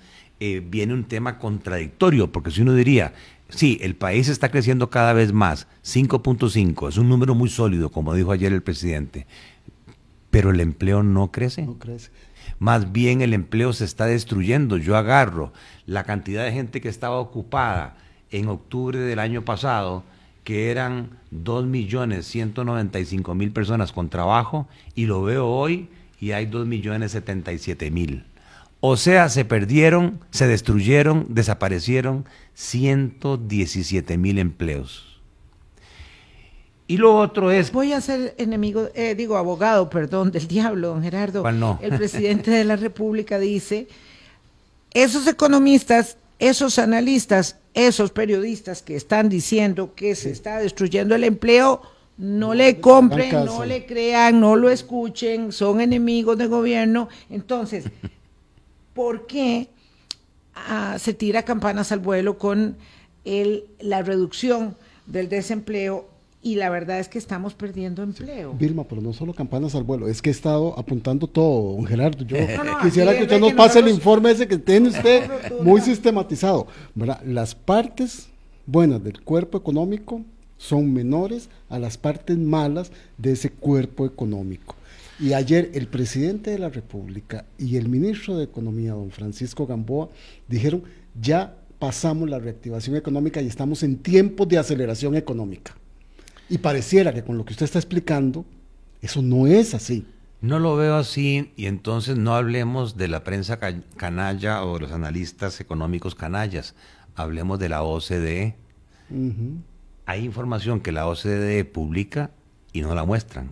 eh, viene un tema contradictorio, porque si uno diría, sí, el país está creciendo cada vez más, 5.5, es un número muy sólido, como dijo ayer el presidente, pero el empleo no crece. No crece. Más bien el empleo se está destruyendo. Yo agarro la cantidad de gente que estaba ocupada en octubre del año pasado, que eran 2.195.000 personas con trabajo, y lo veo hoy y hay 2.077.000. O sea, se perdieron, se destruyeron, desaparecieron 117.000 empleos. Y lo otro es Voy a ser enemigo, eh, digo abogado, perdón, del diablo, don Gerardo. ¿Cuál no? El [LAUGHS] presidente de la República dice, esos economistas, esos analistas, esos periodistas que están diciendo que se está destruyendo el empleo, no le compren, no le crean, no lo escuchen, son enemigos del gobierno. Entonces, ¿por qué ah, se tira campanas al vuelo con el, la reducción del desempleo? Y la verdad es que estamos perdiendo empleo. Vilma, pero no solo campanas al vuelo, es que he estado apuntando todo, don Gerardo. Yo [LAUGHS] No, no, quisiera que usted nos pase el informe ese que tiene usted muy sistematizado. ¿verdad? Las partes buenas del cuerpo económico son menores a las partes malas de ese cuerpo económico. Y ayer el presidente de la República y el ministro de Economía, don Francisco Gamboa, dijeron, ya pasamos la reactivación económica y estamos en tiempos de aceleración económica. Y pareciera que con lo que usted está explicando, eso no es así. No lo veo así y entonces no hablemos de la prensa ca- canalla o de los analistas económicos canallas. Hablemos de la OCDE. Hay información que la OCDE publica y no la muestran.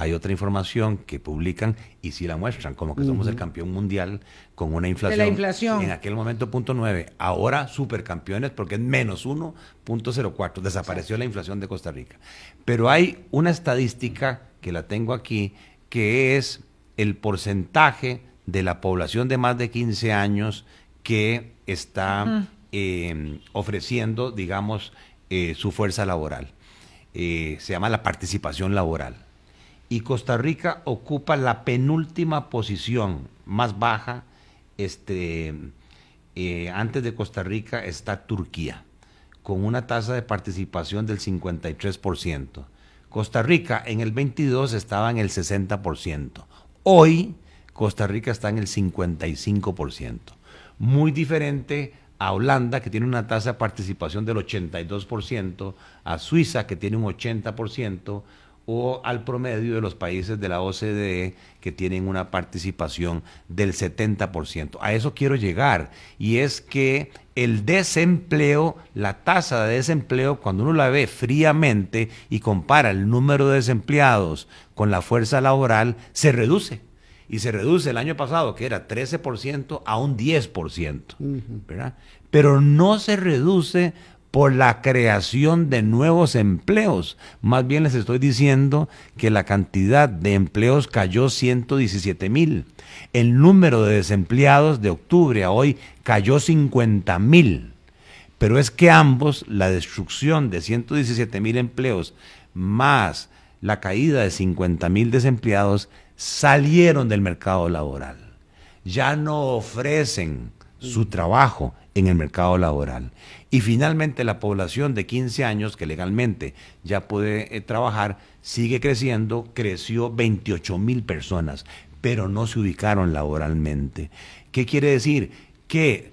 Hay otra información que publican y sí la muestran, como que somos el campeón mundial con una inflación. De la inflación. En aquel momento, punto 9. Ahora, supercampeones porque es menos 1.04. Desapareció la inflación de Costa Rica. Pero hay una estadística que la tengo aquí, que es el porcentaje de la población de más de 15 años que está eh, ofreciendo, digamos, eh, su fuerza laboral. Eh, se llama la participación laboral. Y Costa Rica ocupa la penúltima posición más baja. Este, antes de Costa Rica está Turquía, con una tasa de participación del 53%. Costa Rica en el 22 estaba en el 60%. Hoy Costa Rica está en el 55%. Muy diferente a Holanda, que tiene una tasa de participación del 82%, a Suiza, que tiene un 80%, o al promedio de los países de la OCDE que tienen una participación del 70%. A eso quiero llegar, y es que el desempleo, la tasa de desempleo, cuando uno la ve fríamente y compara el número de desempleados con la fuerza laboral, se reduce y se reduce el año pasado, que era 13%, a un 10%, ¿verdad? Pero no se reduce por la creación de nuevos empleos. Más bien les estoy diciendo que la cantidad de empleos cayó 117 mil. El número de desempleados de octubre a hoy cayó 50 mil. Pero es que ambos, la destrucción de 117 mil empleos más la caída de 50 mil desempleados, salieron del mercado laboral. Ya no ofrecen su trabajo en el mercado laboral. Y finalmente la población de 15 años que legalmente ya puede eh, trabajar sigue creciendo, creció 28 mil personas, pero no se ubicaron laboralmente. ¿Qué quiere decir? Que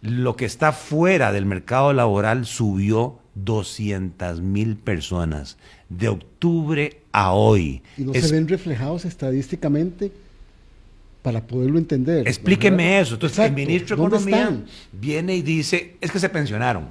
lo que está fuera del mercado laboral subió 200 mil personas de octubre a hoy. ¿Y no se ven reflejados estadísticamente? Para poderlo entender. Explíqueme eso. Entonces, el ministro de Economía viene y dice, es que se pensionaron.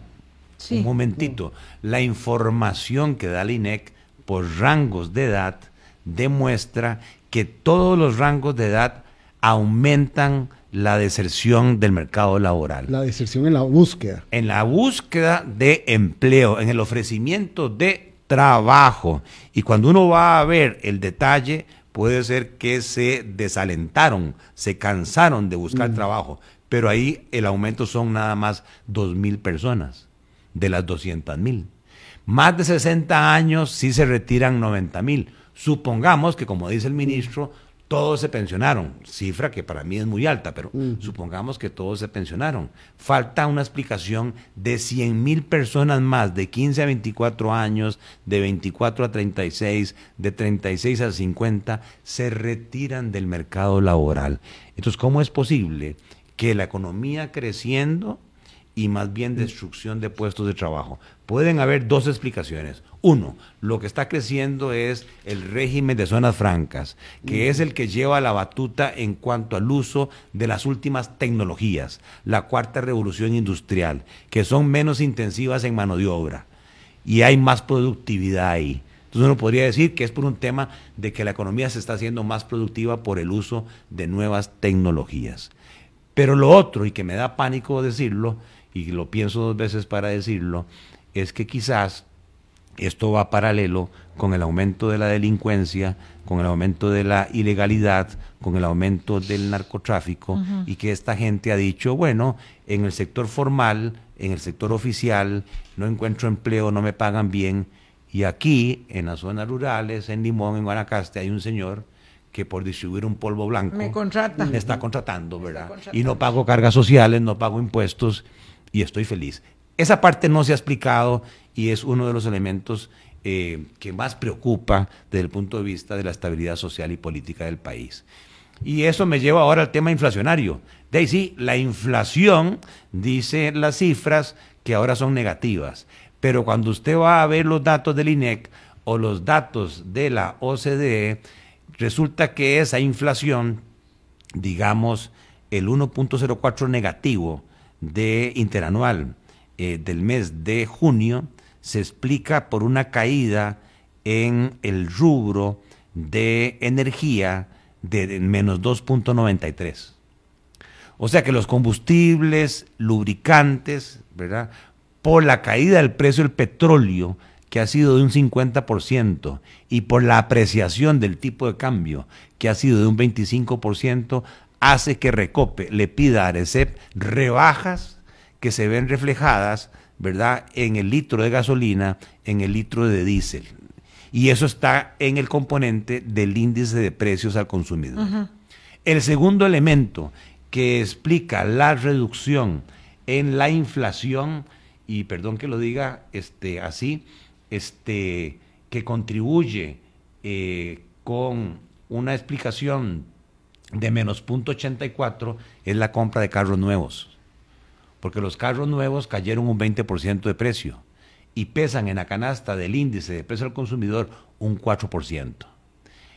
Un momentito. La información que da el INEC por rangos de edad demuestra que todos los rangos de edad aumentan la deserción del mercado laboral. La deserción en la búsqueda. En la búsqueda de empleo, en el ofrecimiento de trabajo. Y cuando uno va a ver el detalle, puede ser que se desalentaron, se cansaron de buscar mm. trabajo. Pero ahí el aumento son nada más dos mil personas de las 200 mil. Más de 60 años sí se retiran 90 mil. Supongamos que, como dice el ministro, todos se pensionaron, cifra que para mí es muy alta, pero supongamos que todos se pensionaron. Falta una explicación de 100 mil personas más de 15 a 24 años, de 24 a 36, de 36 a 50, se retiran del mercado laboral. Entonces, ¿cómo es posible que la economía creciendo y más bien destrucción de puestos de trabajo? Pueden haber dos explicaciones. Uno, lo que está creciendo es el régimen de zonas francas, que es el que lleva la batuta en cuanto al uso de las últimas tecnologías, la cuarta revolución industrial, que son menos intensivas en mano de obra y hay más productividad ahí. Entonces uno podría decir que es por un tema de que la economía se está haciendo más productiva por el uso de nuevas tecnologías. Pero lo otro, y que me da pánico decirlo, y lo pienso dos veces para decirlo, es que quizás esto va paralelo con el aumento de la delincuencia, con el aumento de la ilegalidad, con el aumento del narcotráfico y que esta gente ha dicho, bueno, en el sector formal, en el sector oficial, no encuentro empleo, no me pagan bien y aquí, en las zonas rurales, en Limón, en Guanacaste, hay un señor que por distribuir un polvo blanco me, contrata. me está contratando, ¿verdad? y no pago cargas sociales, no pago impuestos y estoy feliz. Esa parte no se ha explicado y es uno de los elementos eh, que más preocupa desde el punto de vista de la estabilidad social y política del país. Y eso me lleva ahora al tema inflacionario. De ahí sí, la inflación, dice las cifras, que ahora son negativas. Pero cuando usted va a ver los datos del INEC o los datos de la OCDE, resulta que esa inflación, digamos, el 1.04 negativo de interanual, eh, del mes de junio se explica por una caída en el rubro de energía de menos 2.93. O sea que los combustibles, lubricantes, ¿verdad? Por la caída del precio del petróleo, que ha sido de un 50%, y por la apreciación del tipo de cambio, que ha sido de un 25%, hace que Recope le pida a Arecep rebajas que se ven reflejadas, ¿verdad?, en el litro de gasolina, en el litro de diésel. Y eso está en el componente del índice de precios al consumidor. El segundo elemento que explica la reducción en la inflación, y perdón que lo diga este, así, este, que contribuye eh, con una explicación de menos 0.84 es la compra de carros nuevos. Porque los carros nuevos cayeron un 20% de precio y pesan en la canasta del índice de precio al consumidor un 4%.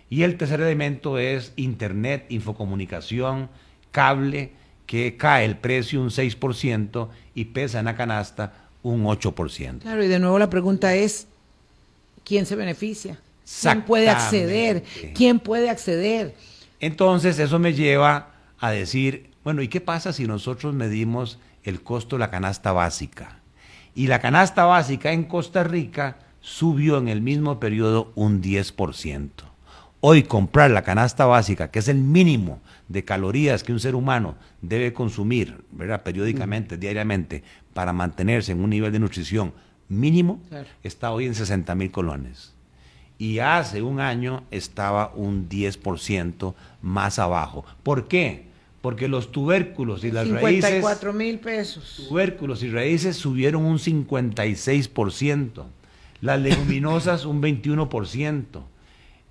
Y el tercer elemento es Internet, infocomunicación, cable, que cae el precio un 6% y pesa en la canasta un 8%. Claro, y de nuevo la pregunta es, ¿quién se beneficia? ¿Quién puede acceder? ¿Quién puede acceder? Entonces eso me lleva a decir, bueno, ¿y qué pasa si nosotros medimos el costo de la canasta básica? Y la canasta básica en Costa Rica subió en el mismo periodo un 10%. Hoy comprar la canasta básica, que es el mínimo de calorías que un ser humano debe consumir ¿verdad? periódicamente, diariamente, para mantenerse en un nivel de nutrición mínimo, está hoy en 60 mil colones y hace un año estaba un 10% más abajo. ¿Por qué? Porque los tubérculos y las 54 mil pesos. Tubérculos y raíces subieron un 56%, las leguminosas un 21%,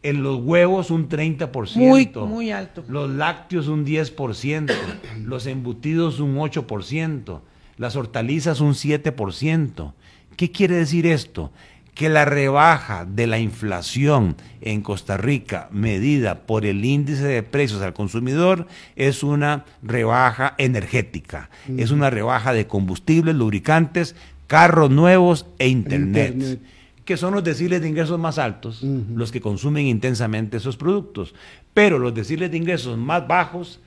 en los huevos un 30%, muy, muy alto. Los lácteos un 10%, [COUGHS] los embutidos un 8%, las hortalizas un 7%. ¿Qué quiere decir esto? Que la rebaja de la inflación en Costa Rica medida por el índice de precios al consumidor es una rebaja energética, es una rebaja de combustibles, lubricantes, carros nuevos e internet, que son los deciles de ingresos más altos, los que consumen intensamente esos productos. Pero los deciles de ingresos más bajos,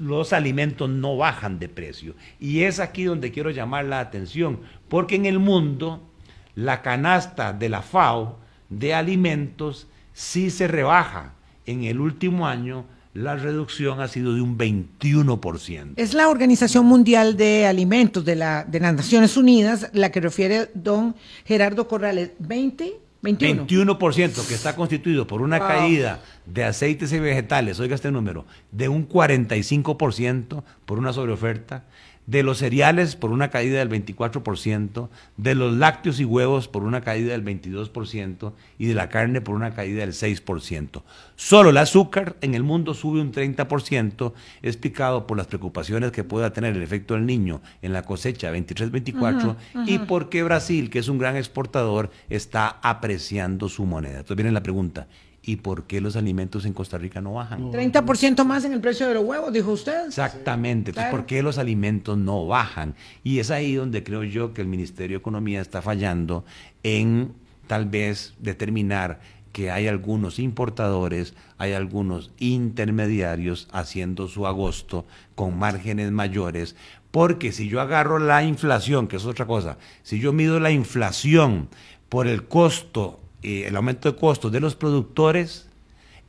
los alimentos no bajan de precio. Y es aquí donde quiero llamar la atención, porque en el mundo la canasta de la FAO de alimentos sí se rebaja. En el último año la reducción ha sido de un 21%. Es la Organización Mundial de Alimentos de, la, de las Naciones Unidas la que refiere don Gerardo Corrales. 20, 21. 21% que está constituido por una caída de aceites y vegetales, oiga este número, de un 45% por una sobreoferta, de los cereales por una caída del 24%, de los lácteos y huevos por una caída del 22% y de la carne por una caída del 6%. Solo el azúcar en el mundo sube un 30%, explicado por las preocupaciones que pueda tener el efecto del niño en la cosecha 23-24 y porque Brasil, que es un gran exportador, está apreciando su moneda. Entonces viene la pregunta, ¿Y por qué los alimentos en Costa Rica no bajan? 30% más en el precio de los huevos, dijo usted. Exactamente. Entonces, ¿por qué los alimentos no bajan? Y es ahí donde creo yo que el Ministerio de Economía está fallando en tal vez determinar que hay algunos importadores, hay algunos intermediarios haciendo su agosto con márgenes mayores, porque si yo agarro la inflación, que es otra cosa, si yo mido la inflación por el costo el aumento de costos de los productores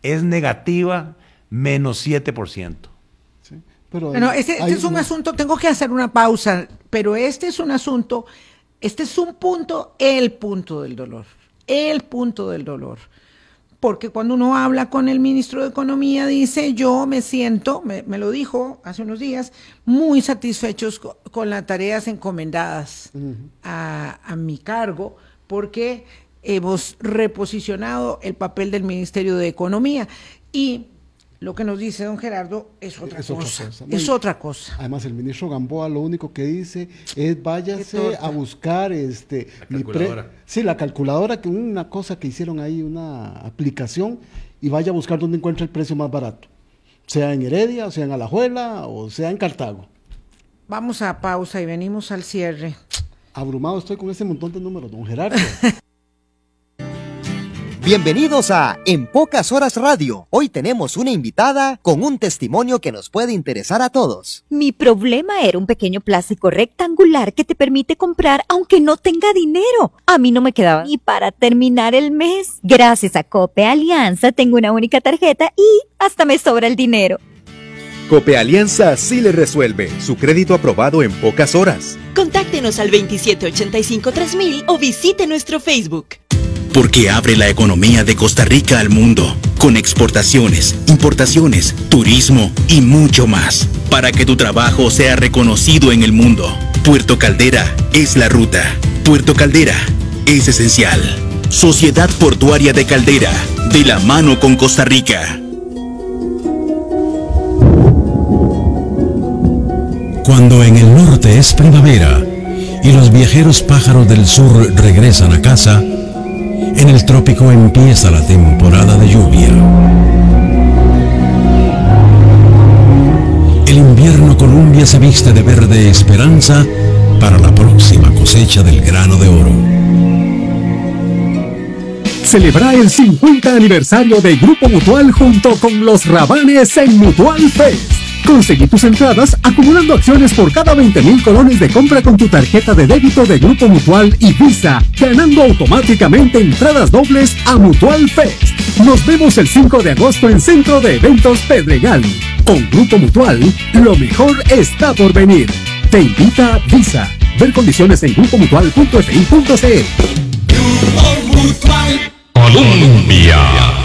es negativa menos 7%. Sí, pero bueno, este, este es un asunto, tengo que hacer una pausa, pero este es un asunto, este es un punto, el punto del dolor, el punto del dolor. Porque cuando uno habla con el ministro de Economía, dice, yo me siento, me, lo dijo hace unos días, muy satisfechos con, las tareas encomendadas a, a mi cargo, porque hemos reposicionado el papel del Ministerio de Economía. Y lo que nos dice don Gerardo es otra cosa. es otra cosa. Además, el ministro Gamboa lo único que dice es váyase a buscar este la calculadora. sí, la calculadora, que una cosa que hicieron ahí, una aplicación, y vaya a buscar dónde encuentra el precio más barato. Sea en Heredia, sea en Alajuela, o sea en Cartago. Vamos a pausa y venimos al cierre. Abrumado estoy con ese montón de números, don Gerardo. [LAUGHS] Bienvenidos a En Pocas Horas Radio. Hoy tenemos una invitada con un testimonio que nos puede interesar a todos. Mi problema era un pequeño plástico rectangular que te permite comprar aunque no tenga dinero. A mí no me quedaba ni para terminar el mes. Gracias a Cope Alianza tengo una única tarjeta y hasta me sobra el dinero. Cope Alianza sí le resuelve. Su crédito aprobado en pocas horas. Contáctenos al 2785-3000 o visite nuestro Facebook porque abre la economía de Costa Rica al mundo, con exportaciones, importaciones, turismo y mucho más, para que tu trabajo sea reconocido en el mundo. Puerto Caldera es la ruta. Puerto Caldera es esencial. Sociedad Portuaria de Caldera, de la mano con Costa Rica. Cuando en el norte es primavera y los viajeros pájaros del sur regresan a casa, en el trópico empieza la temporada de lluvia. El invierno Columbia se viste de verde esperanza para la próxima cosecha del grano de oro. Celebra el 50 aniversario de Grupo Mutual junto con los Rabanes en Mutual Fest. Conseguí tus entradas acumulando acciones por cada 20 mil colones de compra con tu tarjeta de débito de Grupo Mutual y Visa, ganando automáticamente entradas dobles a Mutual Fest. Nos vemos el 5 de agosto en Centro de Eventos Pedregal. Con Grupo Mutual, lo mejor está por venir. Te invita Visa. Ver condiciones en grupomutual.fi.cl. Grupo Mutual. Colombia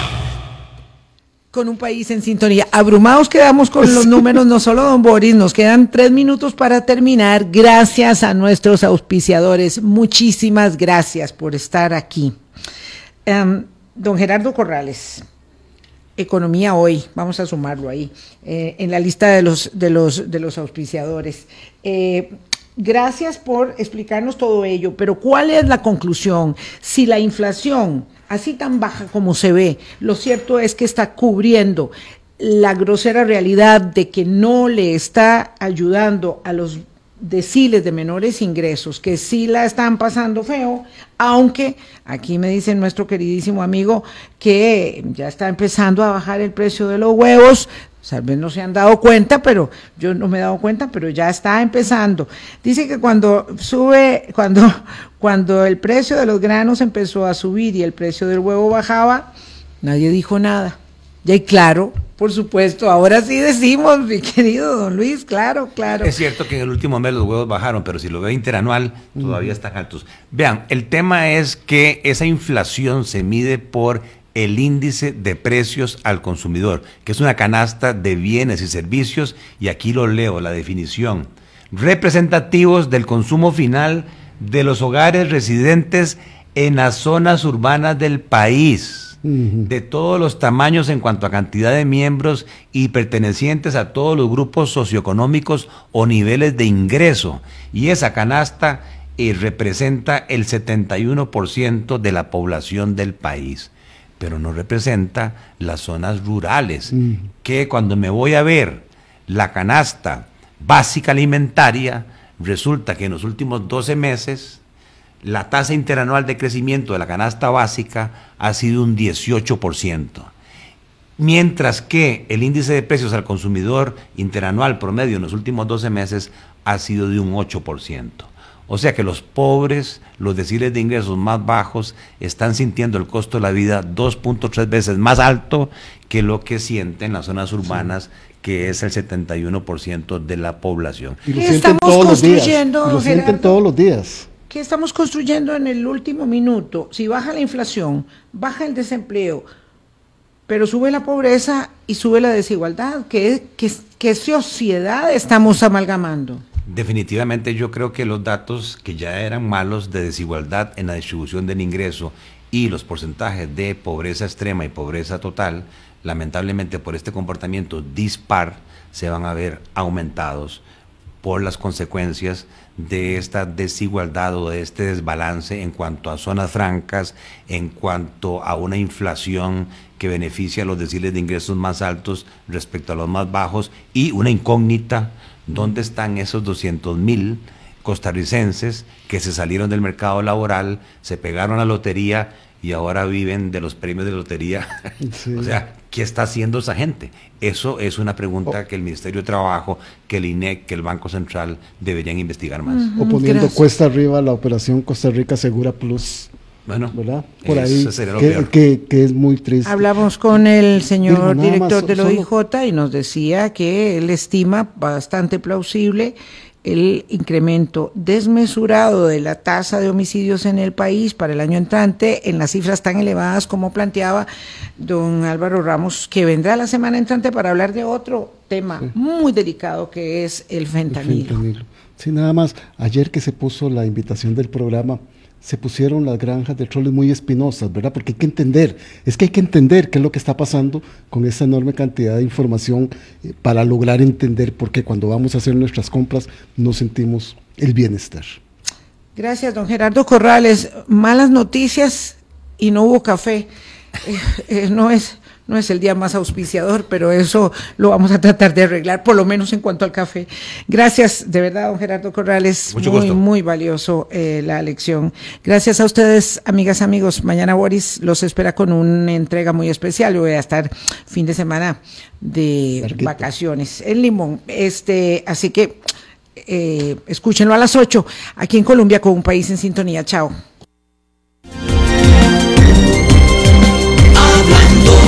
con un país en sintonía. Abrumados quedamos con los números, no solo don Boris, nos quedan tres minutos para terminar. Gracias a nuestros auspiciadores. Muchísimas gracias por estar aquí. Em, don Gerardo Corrales, Economía Hoy, vamos a sumarlo ahí, eh, en la lista de los, de los, de los auspiciadores. Eh, gracias por explicarnos todo ello, pero ¿cuál es la conclusión? Si la inflación así tan baja como se ve, lo cierto es que está cubriendo la grosera realidad de que no le está ayudando a los deciles de menores ingresos que sí la están pasando feo, aunque aquí me dice nuestro queridísimo amigo que ya está empezando a bajar el precio de los huevos, Tal vez no se han dado cuenta, pero yo no me he dado cuenta, pero ya está empezando. Dice que cuando sube, cuando, [LAUGHS] cuando el precio de los granos empezó a subir y el precio del huevo bajaba, nadie dijo nada. Y claro, por supuesto, ahora sí decimos, mi querido don Luis, claro, claro. Es cierto que en el último mes los huevos bajaron, pero si lo ve interanual, todavía están altos. Vean, el tema es que esa inflación se mide por el índice de precios al consumidor, que es una canasta de bienes y servicios, y aquí lo leo, la definición, representativos del consumo final de los hogares residentes en las zonas urbanas del país, de todos los tamaños en cuanto a cantidad de miembros y pertenecientes a todos los grupos socioeconómicos o niveles de ingreso. Y esa canasta eh, representa el 71% de la población del país pero no representa las zonas rurales, mm. que cuando me voy a ver la canasta básica alimentaria, resulta que en los últimos 12 meses la tasa interanual de crecimiento de la canasta básica ha sido un 18%, mientras que el índice de precios al consumidor interanual promedio en los últimos 12 meses ha sido de un 8%. O sea que los pobres, los deciles de ingresos más bajos, están sintiendo el costo de la vida 2.3 veces más alto que lo que sienten las zonas urbanas, que es el 71% de la población. Y lo sienten todos los días. lo sienten todos los días. ¿Qué estamos construyendo en el último minuto? Si baja la inflación, baja el desempleo, pero sube la pobreza y sube la desigualdad. ¿Qué, qué, qué sociedad estamos amalgamando? Definitivamente yo creo que los datos que ya eran malos de desigualdad en la distribución del ingreso y los porcentajes de pobreza extrema y pobreza total, lamentablemente por este comportamiento dispar, se van a ver aumentados por las consecuencias de esta desigualdad o de este desbalance en cuanto a zonas francas, en cuanto a una inflación que beneficia a los deciles de ingresos más altos respecto a los más bajos y una incógnita ¿Dónde están esos 200 mil costarricenses que se salieron del mercado laboral, se pegaron a la lotería y ahora viven de los premios de lotería. [LAUGHS] o sea, ¿qué está haciendo esa gente? Eso es una pregunta que el Ministerio de Trabajo, que el INEC, que el Banco Central deberían investigar más. o poniendo cuesta arriba la operación Costa Rica Segura Plus. Bueno, ¿verdad? Por ahí, que, que, es muy triste. Hablamos con el señor director de del OIJ y nos decía que él estima bastante plausible el incremento desmesurado de la tasa de homicidios en el país para el año entrante en las cifras tan elevadas como planteaba don Álvaro Ramos, que vendrá la semana entrante para hablar de otro tema muy delicado que es el fentanilo. el fentanilo. Sí, nada más, ayer que se puso la invitación del programa, se pusieron las granjas de troles muy espinosas, ¿verdad? Porque hay que entender, es que hay que entender qué es lo que está pasando con esa enorme cantidad de información eh, para lograr entender por qué cuando vamos a hacer nuestras compras no sentimos el bienestar. Gracias, don Gerardo Corrales. Malas noticias y no hubo café. [LAUGHS] Eh, eh, no es no es el día más auspiciador, pero eso lo vamos a tratar de arreglar, por lo menos en cuanto al café. Gracias, de verdad, don Gerardo Corrales. muy, muy valioso eh, la lección. Gracias a ustedes, amigas, amigos. Mañana Boris los espera con una entrega muy especial. Yo voy a estar fin de semana de vacaciones en Limón. Este, así que eh, escúchenlo a las 8 aquí en Colombia con un país en sintonía. Chao. con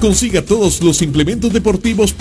Consiga todos los implementos deportivos